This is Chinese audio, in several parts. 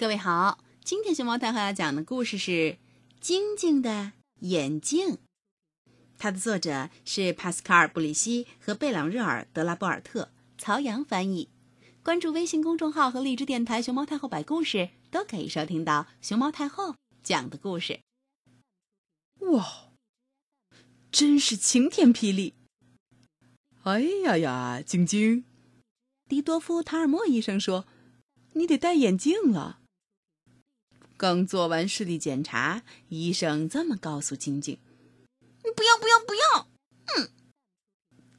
各位好，今天熊猫太后要讲的故事是《晶晶的眼镜》，它的作者是帕斯卡尔·布里希和贝朗热尔·德拉波尔特，曹阳翻译。关注微信公众号和荔枝电台“熊猫太后摆故事”，都可以收听到熊猫太后讲的故事。哇，真是晴天霹雳！哎呀呀，晶晶，迪多夫·塔尔莫医生说：“你得戴眼镜了。”刚做完视力检查，医生这么告诉晶晶：“不要，不要，不要！”嗯，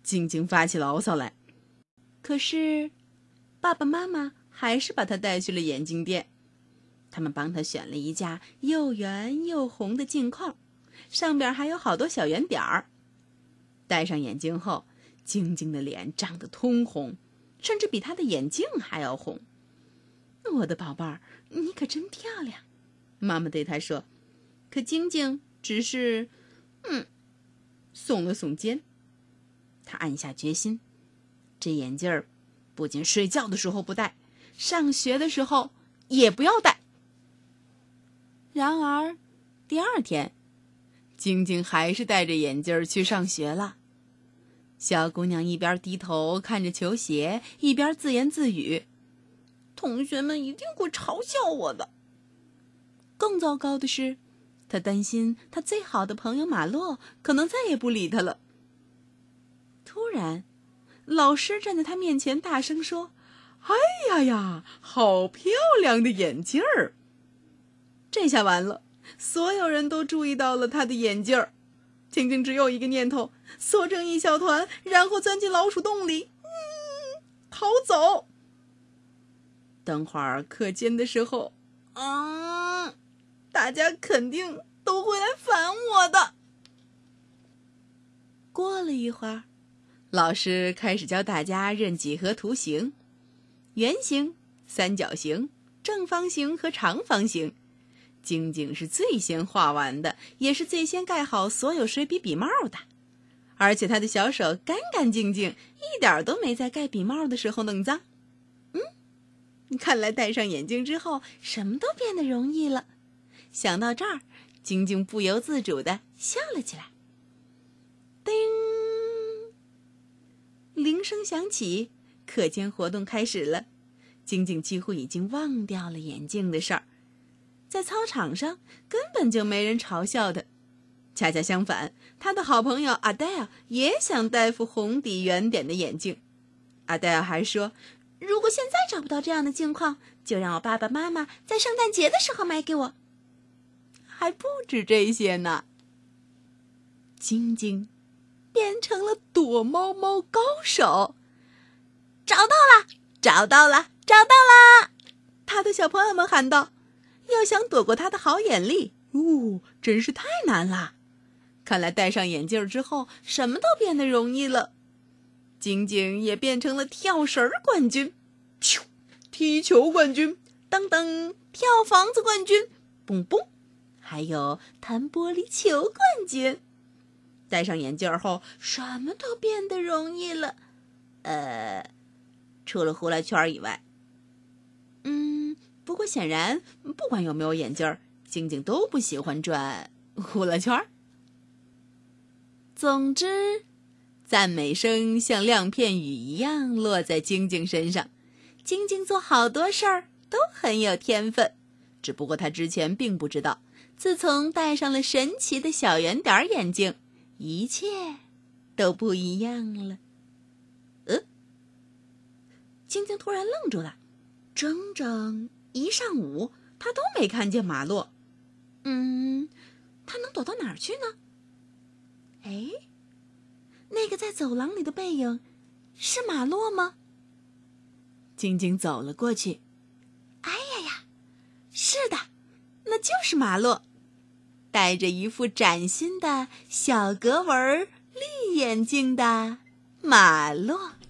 晶晶发起牢骚来。可是，爸爸妈妈还是把她带去了眼镜店。他们帮她选了一架又圆又红的镜框，上边还有好多小圆点儿。戴上眼镜后，晶晶的脸涨得通红，甚至比她的眼镜还要红。我的宝贝儿，你可真漂亮！妈妈对他说：“可晶晶只是，嗯，耸了耸肩。他暗下决心，这眼镜儿不仅睡觉的时候不戴，上学的时候也不要戴。”然而，第二天，晶晶还是戴着眼镜去上学了。小姑娘一边低头看着球鞋，一边自言自语：“同学们一定会嘲笑我的。”更糟糕的是，他担心他最好的朋友马洛可能再也不理他了。突然，老师站在他面前大声说：“哎呀呀，好漂亮的眼镜儿！”这下完了，所有人都注意到了他的眼镜儿。晶晶只有一个念头：缩成一小团，然后钻进老鼠洞里，嗯，逃走。等会儿课间的时候，啊！大家肯定都会来烦我的。过了一会儿，老师开始教大家认几何图形：圆形、三角形、正方形和长方形。晶晶是最先画完的，也是最先盖好所有水笔笔帽的，而且她的小手干干净净，一点都没在盖笔帽的时候弄脏。嗯，看来戴上眼镜之后，什么都变得容易了。想到这儿，晶晶不由自主的笑了起来。叮，铃声响起，课间活动开始了。晶晶几乎已经忘掉了眼镜的事儿。在操场上根本就没人嘲笑她，恰恰相反，他的好朋友阿黛尔也想戴副红底圆点的眼镜。阿黛尔还说：“如果现在找不到这样的镜框，就让我爸爸妈妈在圣诞节的时候买给我。”还不止这些呢。晶晶变成了躲猫猫高手，找到了，找到了，找到了！他的小朋友们喊道。要想躲过他的好眼力，哦，真是太难了。看来戴上眼镜之后，什么都变得容易了。晶晶也变成了跳绳冠军，咻，踢球冠军，噔噔，跳房子冠军，嘣嘣，还有弹玻璃球冠军。戴上眼镜后，什么都变得容易了，呃，除了呼啦圈以外。嗯不过显然，不管有没有眼镜，晶晶都不喜欢转呼啦圈。总之，赞美声像亮片雨一样落在晶晶身上。晶晶做好多事儿都很有天分，只不过她之前并不知道，自从戴上了神奇的小圆点眼镜，一切都不一样了。呃，晶晶突然愣住了，整整。一上午，她都没看见马洛。嗯，他能躲到哪儿去呢？哎，那个在走廊里的背影，是马洛吗？晶晶走了过去。哎呀呀，是的，那就是马洛，戴着一副崭新的小格纹绿眼镜的马洛。